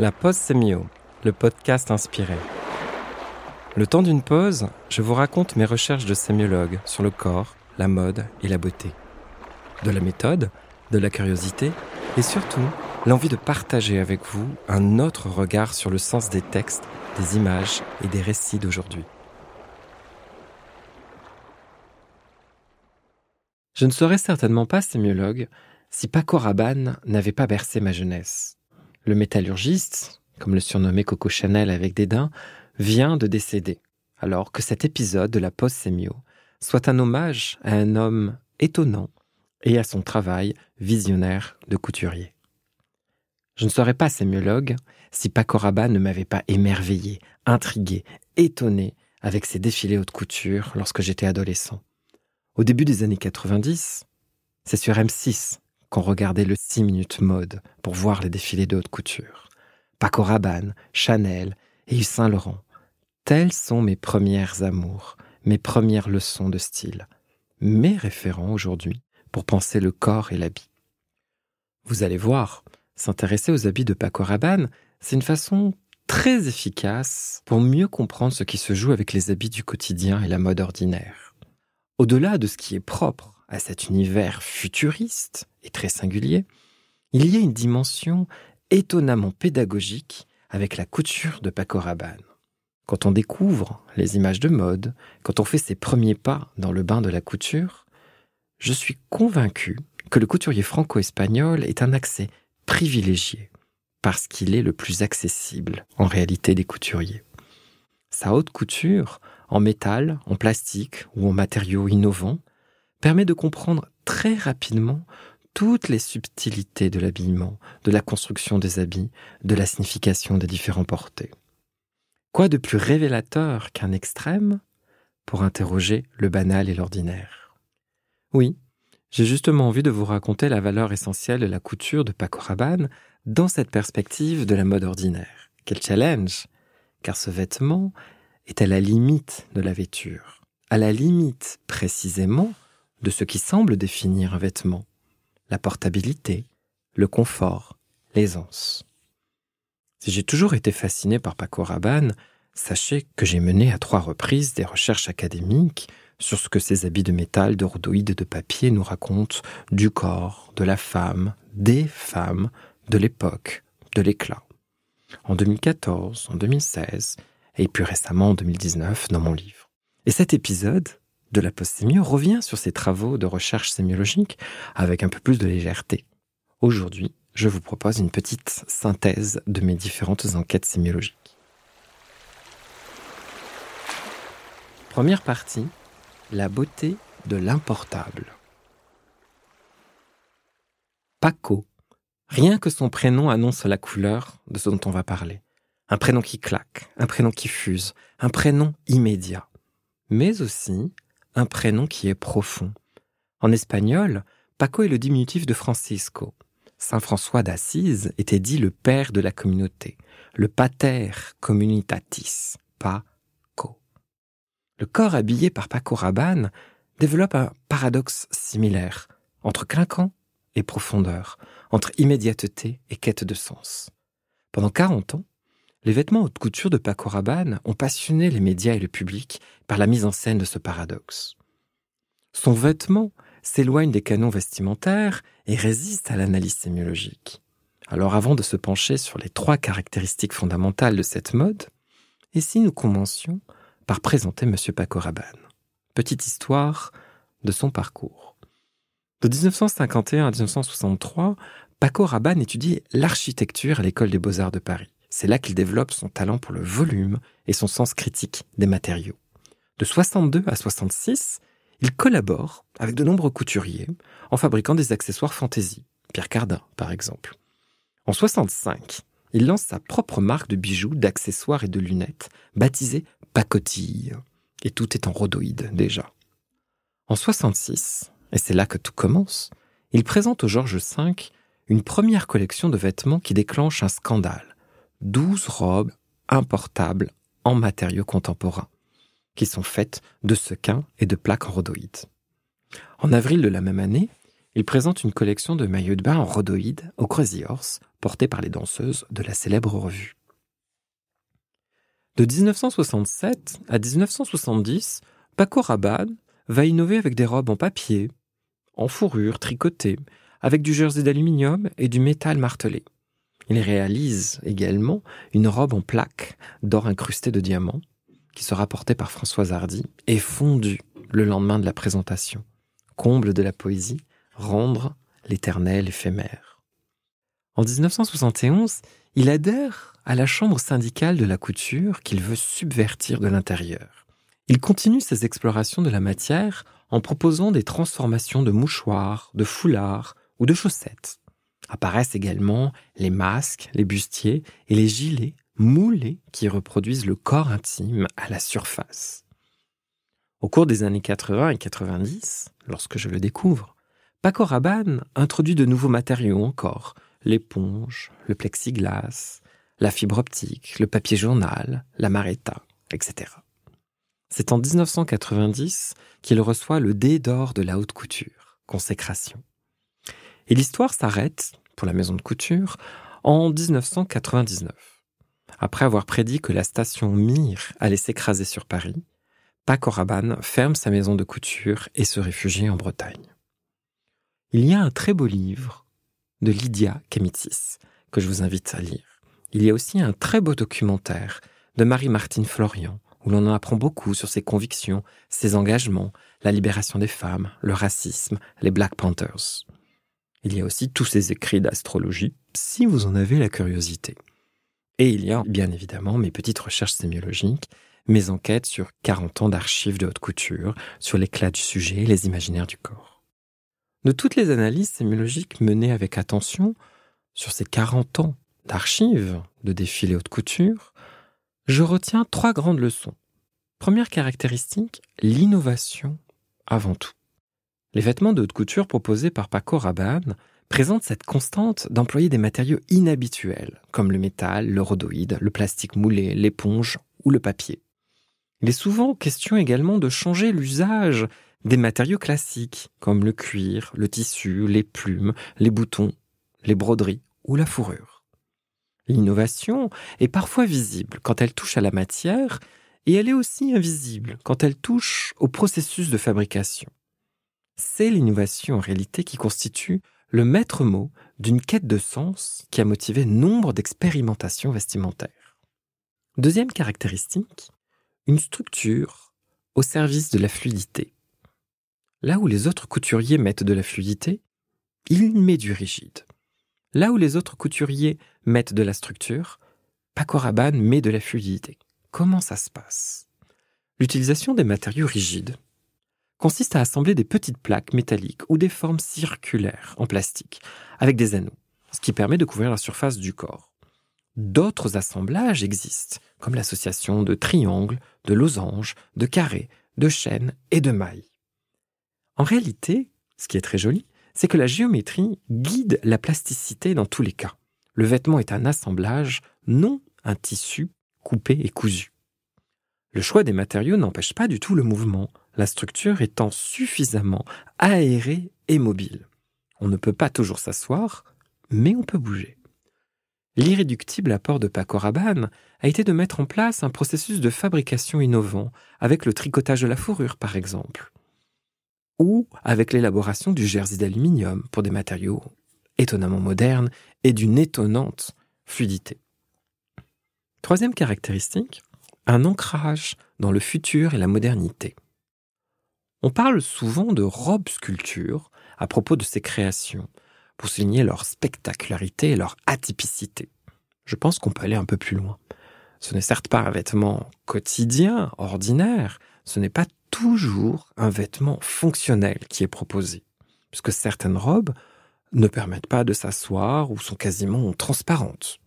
La pause sémio, le podcast inspiré. Le temps d'une pause, je vous raconte mes recherches de sémiologue sur le corps, la mode et la beauté. De la méthode, de la curiosité et surtout l'envie de partager avec vous un autre regard sur le sens des textes, des images et des récits d'aujourd'hui. Je ne serais certainement pas sémiologue si Paco Rabanne n'avait pas bercé ma jeunesse. Le métallurgiste, comme le surnommait Coco Chanel avec dédain, vient de décéder, alors que cet épisode de la post sémio soit un hommage à un homme étonnant et à son travail visionnaire de couturier. Je ne serais pas sémiologue si Paco ne m'avait pas émerveillé, intrigué, étonné avec ses défilés haute couture lorsque j'étais adolescent. Au début des années 90, c'est sur M6 qu'on regardait le 6 minutes mode pour voir les défilés de haute couture. Paco Rabanne, Chanel et Yves Saint Laurent. Tels sont mes premières amours, mes premières leçons de style, mes référents aujourd'hui pour penser le corps et l'habit. Vous allez voir, s'intéresser aux habits de Paco Rabanne, c'est une façon très efficace pour mieux comprendre ce qui se joue avec les habits du quotidien et la mode ordinaire. Au-delà de ce qui est propre à cet univers futuriste et très singulier, il y a une dimension étonnamment pédagogique avec la couture de Paco Rabanne. Quand on découvre les images de mode, quand on fait ses premiers pas dans le bain de la couture, je suis convaincu que le couturier franco-espagnol est un accès privilégié parce qu'il est le plus accessible en réalité des couturiers. Sa haute couture, en métal, en plastique ou en matériaux innovants, permet de comprendre très rapidement toutes les subtilités de l'habillement, de la construction des habits, de la signification des différents portés. Quoi de plus révélateur qu'un extrême pour interroger le banal et l'ordinaire? Oui, j'ai justement envie de vous raconter la valeur essentielle de la couture de Paco dans cette perspective de la mode ordinaire. Quel challenge Car ce vêtement est à la limite de la vêture, à la limite précisément de ce qui semble définir un vêtement, la portabilité, le confort, l'aisance. Si j'ai toujours été fasciné par Paco Rabanne, sachez que j'ai mené à trois reprises des recherches académiques sur ce que ces habits de métal, de rhodoïdes de papier nous racontent du corps, de la femme, des femmes, de l'époque, de l'éclat. En 2014, en 2016 et plus récemment en 2019 dans mon livre. Et cet épisode de la postémie revient sur ses travaux de recherche sémiologique avec un peu plus de légèreté. Aujourd'hui, je vous propose une petite synthèse de mes différentes enquêtes sémiologiques. Première partie, la beauté de l'importable. Paco. Rien que son prénom annonce la couleur de ce dont on va parler. Un prénom qui claque, un prénom qui fuse, un prénom immédiat. Mais aussi un prénom qui est profond. En espagnol, Paco est le diminutif de Francisco. Saint François d'Assise était dit le père de la communauté, le pater communitatis, Paco. Le corps habillé par Paco Rabanne développe un paradoxe similaire entre clinquant et profondeur, entre immédiateté et quête de sens. Pendant 40 ans, les vêtements haute couture de Paco Rabanne ont passionné les médias et le public par la mise en scène de ce paradoxe. Son vêtement s'éloigne des canons vestimentaires et résiste à l'analyse sémiologique. Alors avant de se pencher sur les trois caractéristiques fondamentales de cette mode, et si nous commencions par présenter M. Paco Rabanne? Petite histoire de son parcours. De 1951 à 1963, Paco Rabanne étudie l'architecture à l'école des beaux-arts de Paris. C'est là qu'il développe son talent pour le volume et son sens critique des matériaux. De 62 à 66, il collabore avec de nombreux couturiers en fabriquant des accessoires fantaisie, Pierre Cardin par exemple. En 65, il lance sa propre marque de bijoux, d'accessoires et de lunettes, baptisée Pacotille. Et tout est en rhodoïde déjà. En 66, et c'est là que tout commence, il présente au Georges V une première collection de vêtements qui déclenche un scandale douze robes importables en matériaux contemporains, qui sont faites de sequins et de plaques en rhodoïdes. En avril de la même année, Il présente une collection de maillots de bain en rhodoïde au Crazy Horse, portés par les danseuses de la célèbre revue. De 1967 à 1970, Paco Rabanne va innover avec des robes en papier, en fourrure tricotée, avec du jersey d'aluminium et du métal martelé. Il réalise également une robe en plaques d'or incrusté de diamants, qui sera portée par Françoise Hardy et fondue le lendemain de la présentation. Comble de la poésie, rendre l'éternel éphémère. En 1971, il adhère à la chambre syndicale de la couture qu'il veut subvertir de l'intérieur. Il continue ses explorations de la matière en proposant des transformations de mouchoirs, de foulards ou de chaussettes. Apparaissent également les masques, les bustiers et les gilets moulés qui reproduisent le corps intime à la surface. Au cours des années 80 et 90, lorsque je le découvre, Paco Rabanne introduit de nouveaux matériaux encore, l'éponge, le plexiglas, la fibre optique, le papier journal, la maretta, etc. C'est en 1990 qu'il reçoit le dé d'or de la haute couture, consécration. Et l'histoire s'arrête, pour la maison de couture, en 1999. Après avoir prédit que la station Mir allait s'écraser sur Paris, Paco ferme sa maison de couture et se réfugie en Bretagne. Il y a un très beau livre de Lydia Kemitis que je vous invite à lire. Il y a aussi un très beau documentaire de Marie-Martine Florian où l'on en apprend beaucoup sur ses convictions, ses engagements, la libération des femmes, le racisme, les Black Panthers. Il y a aussi tous ses écrits d'astrologie, si vous en avez la curiosité. Et il y a bien évidemment mes petites recherches sémiologiques, mes enquêtes sur 40 ans d'archives de haute couture, sur l'éclat du sujet, les imaginaires du corps. De toutes les analyses sémiologiques menées avec attention sur ces 40 ans d'archives de défilés haute couture, je retiens trois grandes leçons. Première caractéristique, l'innovation avant tout. Les vêtements de haute couture proposés par Paco Rabanne présentent cette constante d'employer des matériaux inhabituels, comme le métal, le rhodoïde, le plastique moulé, l'éponge ou le papier. Il est souvent question également de changer l'usage des matériaux classiques, comme le cuir, le tissu, les plumes, les boutons, les broderies ou la fourrure. L'innovation est parfois visible quand elle touche à la matière et elle est aussi invisible quand elle touche au processus de fabrication. C'est l'innovation en réalité qui constitue le maître mot d'une quête de sens qui a motivé nombre d'expérimentations vestimentaires. Deuxième caractéristique, une structure au service de la fluidité. Là où les autres couturiers mettent de la fluidité, il met du rigide. Là où les autres couturiers mettent de la structure, Paco Rabanne met de la fluidité. Comment ça se passe? L'utilisation des matériaux rigides consiste à assembler des petites plaques métalliques ou des formes circulaires en plastique avec des anneaux, ce qui permet de couvrir la surface du corps. D'autres assemblages existent, comme l'association de triangles, de losanges, de carrés, de chaînes et de mailles. En réalité, ce qui est très joli, c'est que la géométrie guide la plasticité dans tous les cas. Le vêtement est un assemblage, non un tissu coupé et cousu. Le choix des matériaux n'empêche pas du tout le mouvement, la structure étant suffisamment aérée et mobile. On ne peut pas toujours s'asseoir, mais on peut bouger. L'irréductible apport de Paco Rabanne a été de mettre en place un processus de fabrication innovant, avec le tricotage de la fourrure par exemple, ou avec l'élaboration du jersey d'aluminium pour des matériaux étonnamment modernes et d'une étonnante fluidité. Troisième caractéristique, un ancrage dans le futur et la modernité. On parle souvent de robe sculpture à propos de ces créations, pour souligner leur spectacularité et leur atypicité. Je pense qu'on peut aller un peu plus loin. Ce n'est certes pas un vêtement quotidien, ordinaire, ce n'est pas toujours un vêtement fonctionnel qui est proposé, puisque certaines robes ne permettent pas de s'asseoir ou sont quasiment transparentes.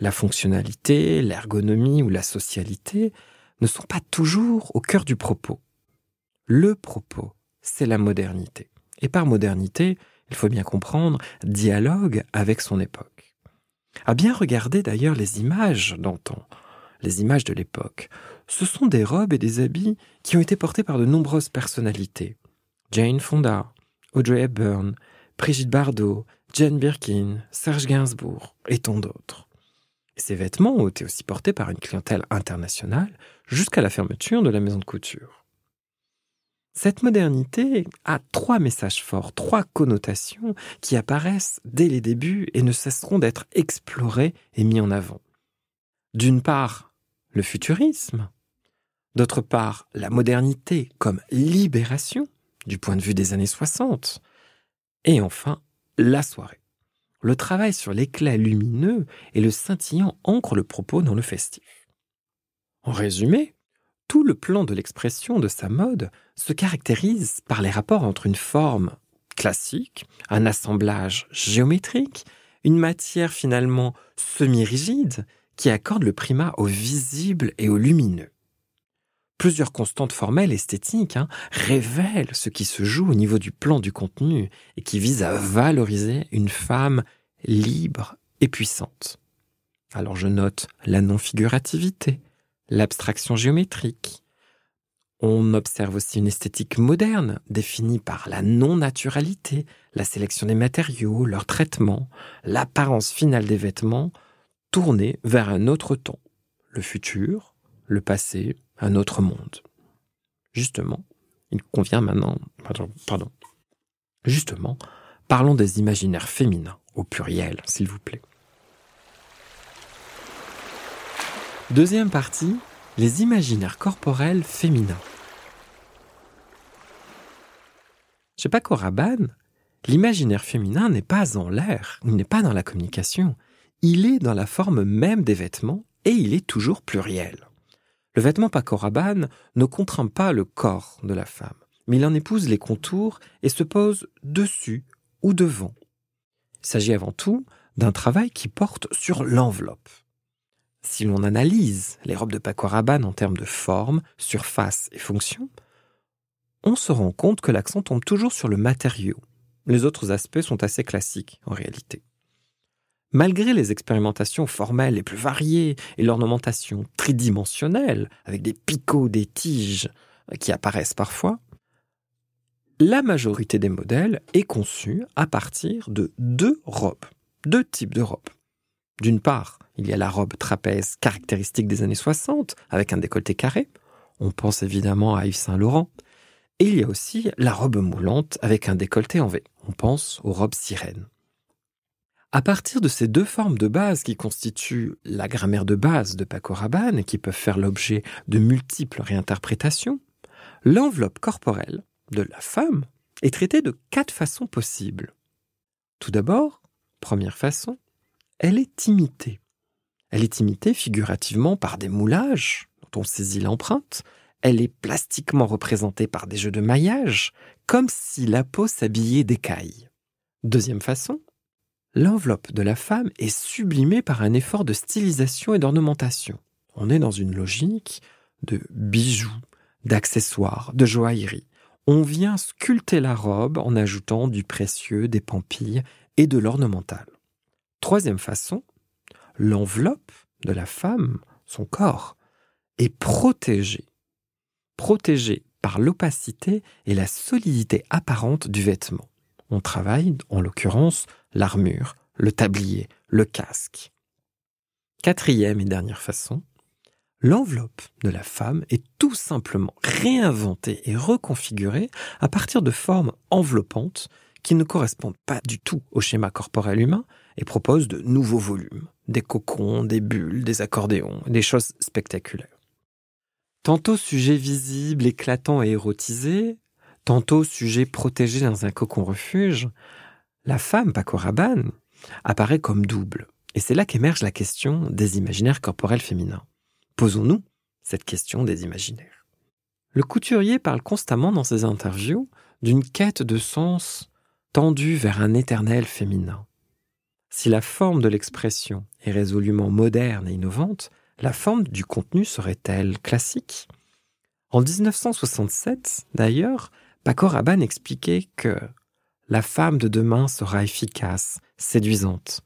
La fonctionnalité, l'ergonomie ou la socialité ne sont pas toujours au cœur du propos. Le propos, c'est la modernité. Et par modernité, il faut bien comprendre, dialogue avec son époque. À bien regarder d'ailleurs les images d'antan, les images de l'époque, ce sont des robes et des habits qui ont été portés par de nombreuses personnalités. Jane Fonda, Audrey Hepburn, Brigitte Bardot, Jane Birkin, Serge Gainsbourg et tant d'autres. Ces vêtements ont été aussi portés par une clientèle internationale jusqu'à la fermeture de la maison de couture. Cette modernité a trois messages forts, trois connotations qui apparaissent dès les débuts et ne cesseront d'être explorés et mis en avant. D'une part, le futurisme, d'autre part, la modernité comme libération du point de vue des années 60, et enfin, la soirée. Le travail sur l'éclat lumineux et le scintillant ancre le propos dans le festif. En résumé, tout le plan de l'expression de sa mode se caractérise par les rapports entre une forme classique, un assemblage géométrique, une matière finalement semi-rigide qui accorde le primat au visible et au lumineux. Plusieurs constantes formelles esthétiques hein, révèlent ce qui se joue au niveau du plan du contenu et qui vise à valoriser une femme libre et puissante. Alors je note la non-figurativité, l'abstraction géométrique. On observe aussi une esthétique moderne, définie par la non-naturalité, la sélection des matériaux, leur traitement, l'apparence finale des vêtements, tournée vers un autre temps, le futur, le passé, un autre monde. Justement, il convient maintenant, pardon, pardon. justement, parlons des imaginaires féminins, au pluriel, s'il vous plaît. Deuxième partie, les imaginaires corporels féminins. Chez Paco Rabanne, l'imaginaire féminin n'est pas en l'air, il n'est pas dans la communication, il est dans la forme même des vêtements et il est toujours pluriel. Le vêtement Paco Rabanne ne contraint pas le corps de la femme, mais il en épouse les contours et se pose dessus ou devant. Il s'agit avant tout d'un travail qui porte sur l'enveloppe. Si l'on analyse les robes de Paco Rabanne en termes de forme, surface et fonction, on se rend compte que l'accent tombe toujours sur le matériau. Les autres aspects sont assez classiques en réalité. Malgré les expérimentations formelles les plus variées et l'ornementation tridimensionnelle, avec des picots, des tiges qui apparaissent parfois, la majorité des modèles est conçue à partir de deux robes, deux types de robes. D'une part, il y a la robe trapèze caractéristique des années 60, avec un décolleté carré. On pense évidemment à Yves Saint Laurent. Et il y a aussi la robe moulante avec un décolleté en V. On pense aux robes sirènes. À partir de ces deux formes de base qui constituent la grammaire de base de Paco Rabanne et qui peuvent faire l'objet de multiples réinterprétations, l'enveloppe corporelle de la femme est traitée de quatre façons possibles. Tout d'abord, première façon, elle est imitée. Elle est imitée figurativement par des moulages dont on saisit l'empreinte. Elle est plastiquement représentée par des jeux de maillage, comme si la peau s'habillait d'écailles. Deuxième façon, l'enveloppe de la femme est sublimée par un effort de stylisation et d'ornementation. On est dans une logique de bijoux, d'accessoires, de joaillerie. On vient sculpter la robe en ajoutant du précieux, des pampilles et de l'ornemental. Troisième façon, l'enveloppe de la femme, son corps, est protégée. Protégée par l'opacité et la solidité apparente du vêtement. On travaille, en l'occurrence, l'armure, le tablier, le casque. Quatrième et dernière façon, l'enveloppe de la femme est tout simplement réinventée et reconfigurée à partir de formes enveloppantes qui ne correspondent pas du tout au schéma corporel humain et proposent de nouveaux volumes, des cocons, des bulles, des accordéons, des choses spectaculaires. Tantôt sujet visible, éclatant et érotisé, tantôt sujet protégé dans un cocon refuge, la femme Paco Rabanne apparaît comme double. Et c'est là qu'émerge la question des imaginaires corporels féminins. Posons-nous cette question des imaginaires. Le couturier parle constamment dans ses interviews d'une quête de sens tendue vers un éternel féminin. Si la forme de l'expression est résolument moderne et innovante, la forme du contenu serait-elle classique? En 1967, d'ailleurs, Paco Rabanne expliquait que la femme de demain sera efficace, séduisante,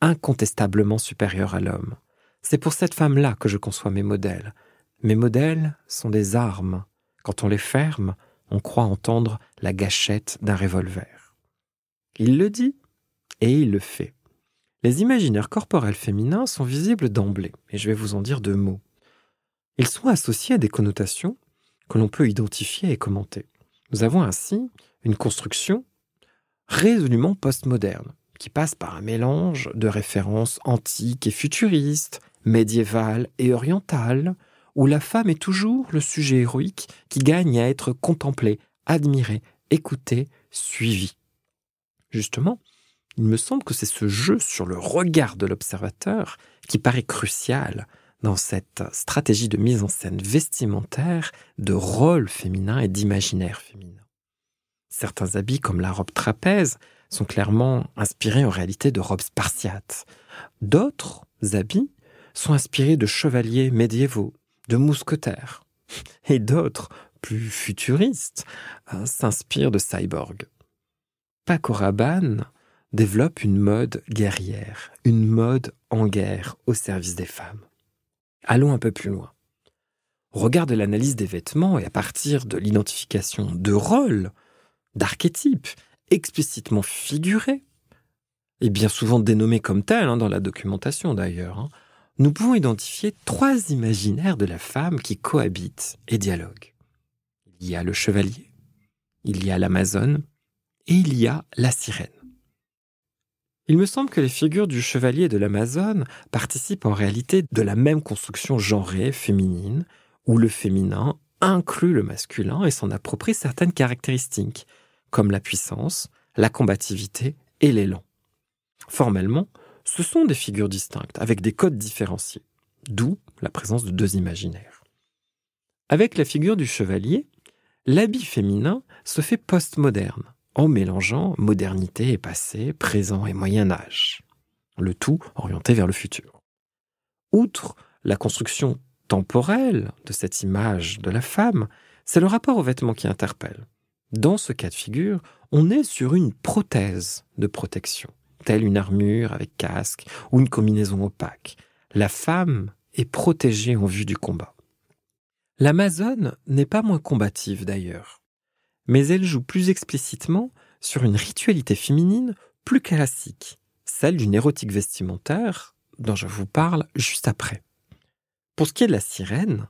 incontestablement supérieure à l'homme. C'est pour cette femme-là que je conçois mes modèles. Mes modèles sont des armes. Quand on les ferme, on croit entendre la gâchette d'un revolver. Il le dit et il le fait. Les imaginaires corporels féminins sont visibles d'emblée, et je vais vous en dire deux mots. Ils sont associés à des connotations que l'on peut identifier et commenter. Nous avons ainsi une construction résolument postmoderne, qui passe par un mélange de références antiques et futuristes, médiévales et orientales, où la femme est toujours le sujet héroïque qui gagne à être contemplé, admiré, écouté, suivi. Justement, il me semble que c'est ce jeu sur le regard de l'observateur qui paraît crucial dans cette stratégie de mise en scène vestimentaire de rôle féminin et d'imaginaire féminin. Certains habits, comme la robe trapèze, sont clairement inspirés en réalité de robes spartiates. D'autres habits sont inspirés de chevaliers médiévaux, de mousquetaires. Et d'autres, plus futuristes, euh, s'inspirent de cyborgs. Paco Rabanne développe une mode guerrière, une mode en guerre au service des femmes. Allons un peu plus loin. Au regard de l'analyse des vêtements et à partir de l'identification de rôles, d'archétypes explicitement figurés, et bien souvent dénommés comme tels hein, dans la documentation d'ailleurs, hein, nous pouvons identifier trois imaginaires de la femme qui cohabitent et dialoguent. Il y a le chevalier, il y a l'Amazone et il y a la sirène. Il me semble que les figures du chevalier de l'Amazone participent en réalité de la même construction genrée féminine, où le féminin inclut le masculin et s'en approprie certaines caractéristiques, comme la puissance, la combativité et l'élan. Formellement, ce sont des figures distinctes, avec des codes différenciés, d'où la présence de deux imaginaires. Avec la figure du chevalier, l'habit féminin se fait postmoderne, en mélangeant modernité et passé, présent et Moyen Âge, le tout orienté vers le futur. Outre la construction temporelle de cette image de la femme, c'est le rapport aux vêtements qui interpelle. Dans ce cas de figure, on est sur une prothèse de protection, telle une armure avec casque ou une combinaison opaque. La femme est protégée en vue du combat. L'Amazone n'est pas moins combative d'ailleurs mais elle joue plus explicitement sur une ritualité féminine plus classique, celle d'une érotique vestimentaire dont je vous parle juste après. Pour ce qui est de la sirène,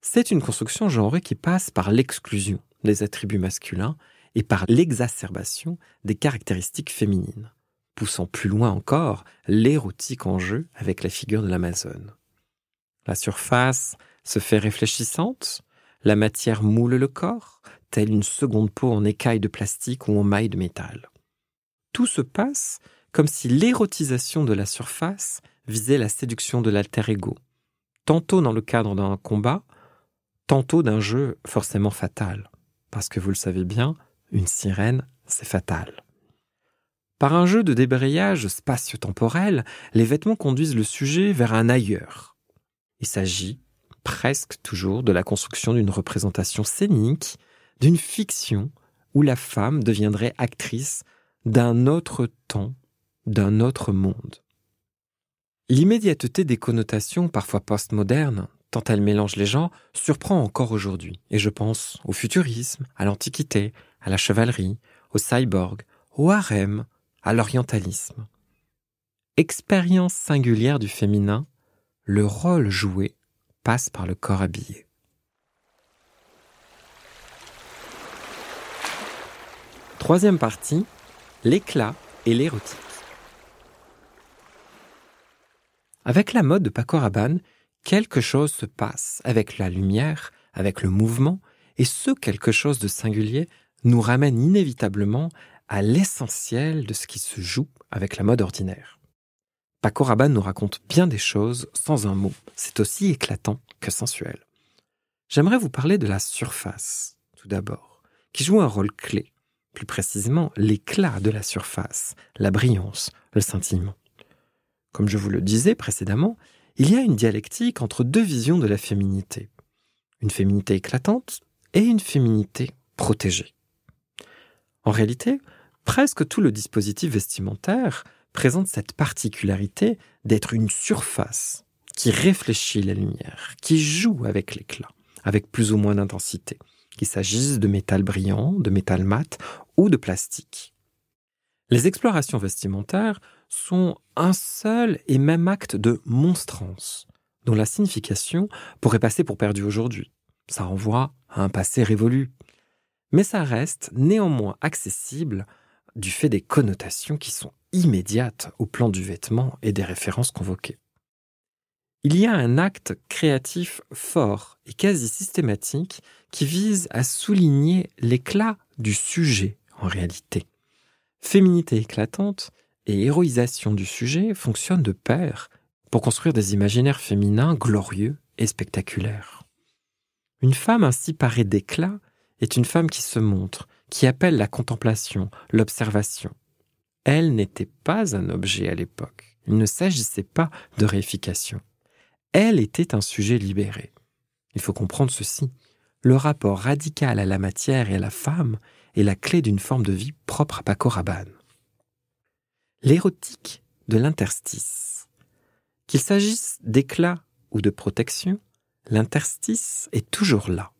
c'est une construction genrée qui passe par l'exclusion des attributs masculins et par l'exacerbation des caractéristiques féminines, poussant plus loin encore l'érotique en jeu avec la figure de l'Amazone. La surface se fait réfléchissante, la matière moule le corps, une seconde peau en écaille de plastique ou en maille de métal. Tout se passe comme si l'érotisation de la surface visait la séduction de l'alter ego, tantôt dans le cadre d'un combat, tantôt d'un jeu forcément fatal, parce que vous le savez bien, une sirène, c'est fatal. Par un jeu de débrayage spatio-temporel, les vêtements conduisent le sujet vers un ailleurs. Il s'agit presque toujours de la construction d'une représentation scénique d'une fiction où la femme deviendrait actrice d'un autre temps, d'un autre monde. L'immédiateté des connotations, parfois postmodernes, tant elle mélange les gens, surprend encore aujourd'hui, et je pense au futurisme, à l'Antiquité, à la chevalerie, au cyborg, au harem, à l'orientalisme. Expérience singulière du féminin, le rôle joué passe par le corps habillé. Troisième partie, l'éclat et l'érotique. Avec la mode de Paco quelque chose se passe avec la lumière, avec le mouvement, et ce quelque chose de singulier nous ramène inévitablement à l'essentiel de ce qui se joue avec la mode ordinaire. Paco nous raconte bien des choses sans un mot. C'est aussi éclatant que sensuel. J'aimerais vous parler de la surface, tout d'abord, qui joue un rôle clé plus précisément l'éclat de la surface, la brillance, le scintillement. Comme je vous le disais précédemment, il y a une dialectique entre deux visions de la féminité. Une féminité éclatante et une féminité protégée. En réalité, presque tout le dispositif vestimentaire présente cette particularité d'être une surface qui réfléchit la lumière, qui joue avec l'éclat, avec plus ou moins d'intensité, qu'il s'agisse de métal brillant, de métal mat ou de plastique. Les explorations vestimentaires sont un seul et même acte de monstrance, dont la signification pourrait passer pour perdue aujourd'hui. Ça renvoie à un passé révolu. Mais ça reste néanmoins accessible du fait des connotations qui sont immédiates au plan du vêtement et des références convoquées. Il y a un acte créatif fort et quasi systématique qui vise à souligner l'éclat du sujet en réalité. Féminité éclatante et héroïsation du sujet fonctionnent de pair pour construire des imaginaires féminins glorieux et spectaculaires. Une femme ainsi parée d'éclat est une femme qui se montre, qui appelle la contemplation, l'observation. Elle n'était pas un objet à l'époque. Il ne s'agissait pas de réification. Elle était un sujet libéré. Il faut comprendre ceci. Le rapport radical à la matière et à la femme est la clé d'une forme de vie propre à Paco. L'érotique de l'interstice. Qu'il s'agisse d'éclat ou de protection, l'interstice est toujours là.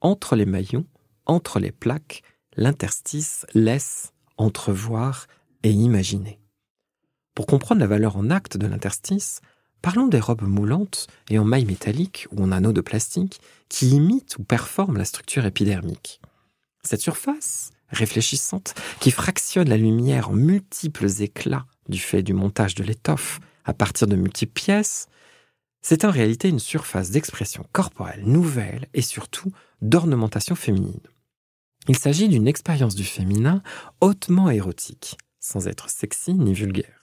Entre les maillons, entre les plaques, l'interstice laisse entrevoir et imaginer. Pour comprendre la valeur en acte de l'interstice, Parlons des robes moulantes et en maille métallique ou en anneaux de plastique qui imitent ou performent la structure épidermique. Cette surface, réfléchissante, qui fractionne la lumière en multiples éclats du fait du montage de l'étoffe à partir de multiples pièces, c'est en réalité une surface d'expression corporelle nouvelle et surtout d'ornementation féminine. Il s'agit d'une expérience du féminin hautement érotique, sans être sexy ni vulgaire.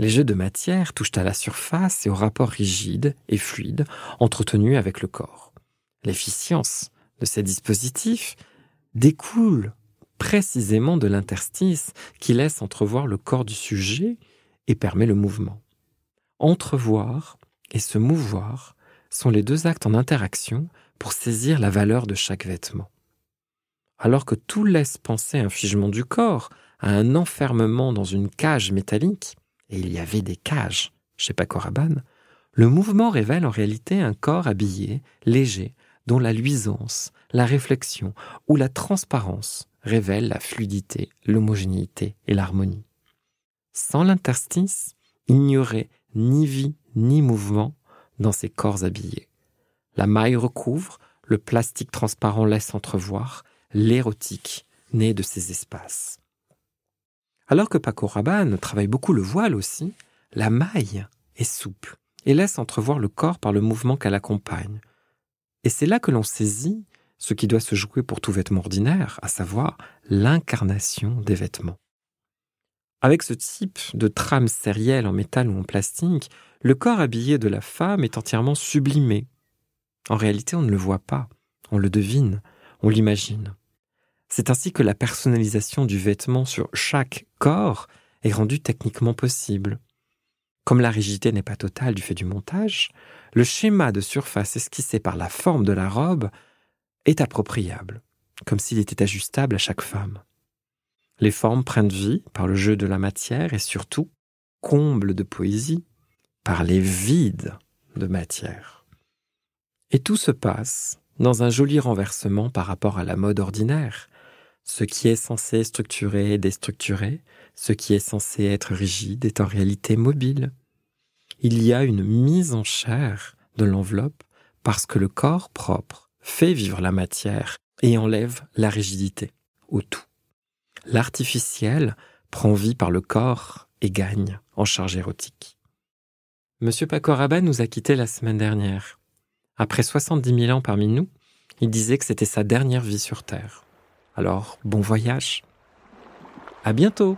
Les jeux de matière touchent à la surface et au rapport rigide et fluide entretenu avec le corps. L'efficience de ces dispositifs découle précisément de l'interstice qui laisse entrevoir le corps du sujet et permet le mouvement. Entrevoir et se mouvoir sont les deux actes en interaction pour saisir la valeur de chaque vêtement. Alors que tout laisse penser un figement du corps, à un enfermement dans une cage métallique, et il y avait des cages chez Paco Rabanne, le mouvement révèle en réalité un corps habillé, léger, dont la luisance, la réflexion ou la transparence révèlent la fluidité, l'homogénéité et l'harmonie. Sans l'interstice, il n'y aurait ni vie ni mouvement dans ces corps habillés. La maille recouvre, le plastique transparent laisse entrevoir l'érotique né de ces espaces. Alors que Paco Rabanne travaille beaucoup le voile aussi, la maille est souple et laisse entrevoir le corps par le mouvement qu'elle accompagne. Et c'est là que l'on saisit ce qui doit se jouer pour tout vêtement ordinaire, à savoir l'incarnation des vêtements. Avec ce type de trame sérielle en métal ou en plastique, le corps habillé de la femme est entièrement sublimé. En réalité, on ne le voit pas, on le devine, on l'imagine. C'est ainsi que la personnalisation du vêtement sur chaque corps est rendue techniquement possible. Comme la rigidité n'est pas totale du fait du montage, le schéma de surface esquissé par la forme de la robe est appropriable, comme s'il était ajustable à chaque femme. Les formes prennent vie par le jeu de la matière et surtout, comble de poésie, par les vides de matière. Et tout se passe dans un joli renversement par rapport à la mode ordinaire, ce qui est censé structurer est déstructuré, ce qui est censé être rigide est en réalité mobile. Il y a une mise en chair de l'enveloppe parce que le corps propre fait vivre la matière et enlève la rigidité au tout. L'artificiel prend vie par le corps et gagne en charge érotique. Monsieur Paco nous a quittés la semaine dernière. Après 70 000 ans parmi nous, il disait que c'était sa dernière vie sur Terre. Alors, bon voyage. À bientôt!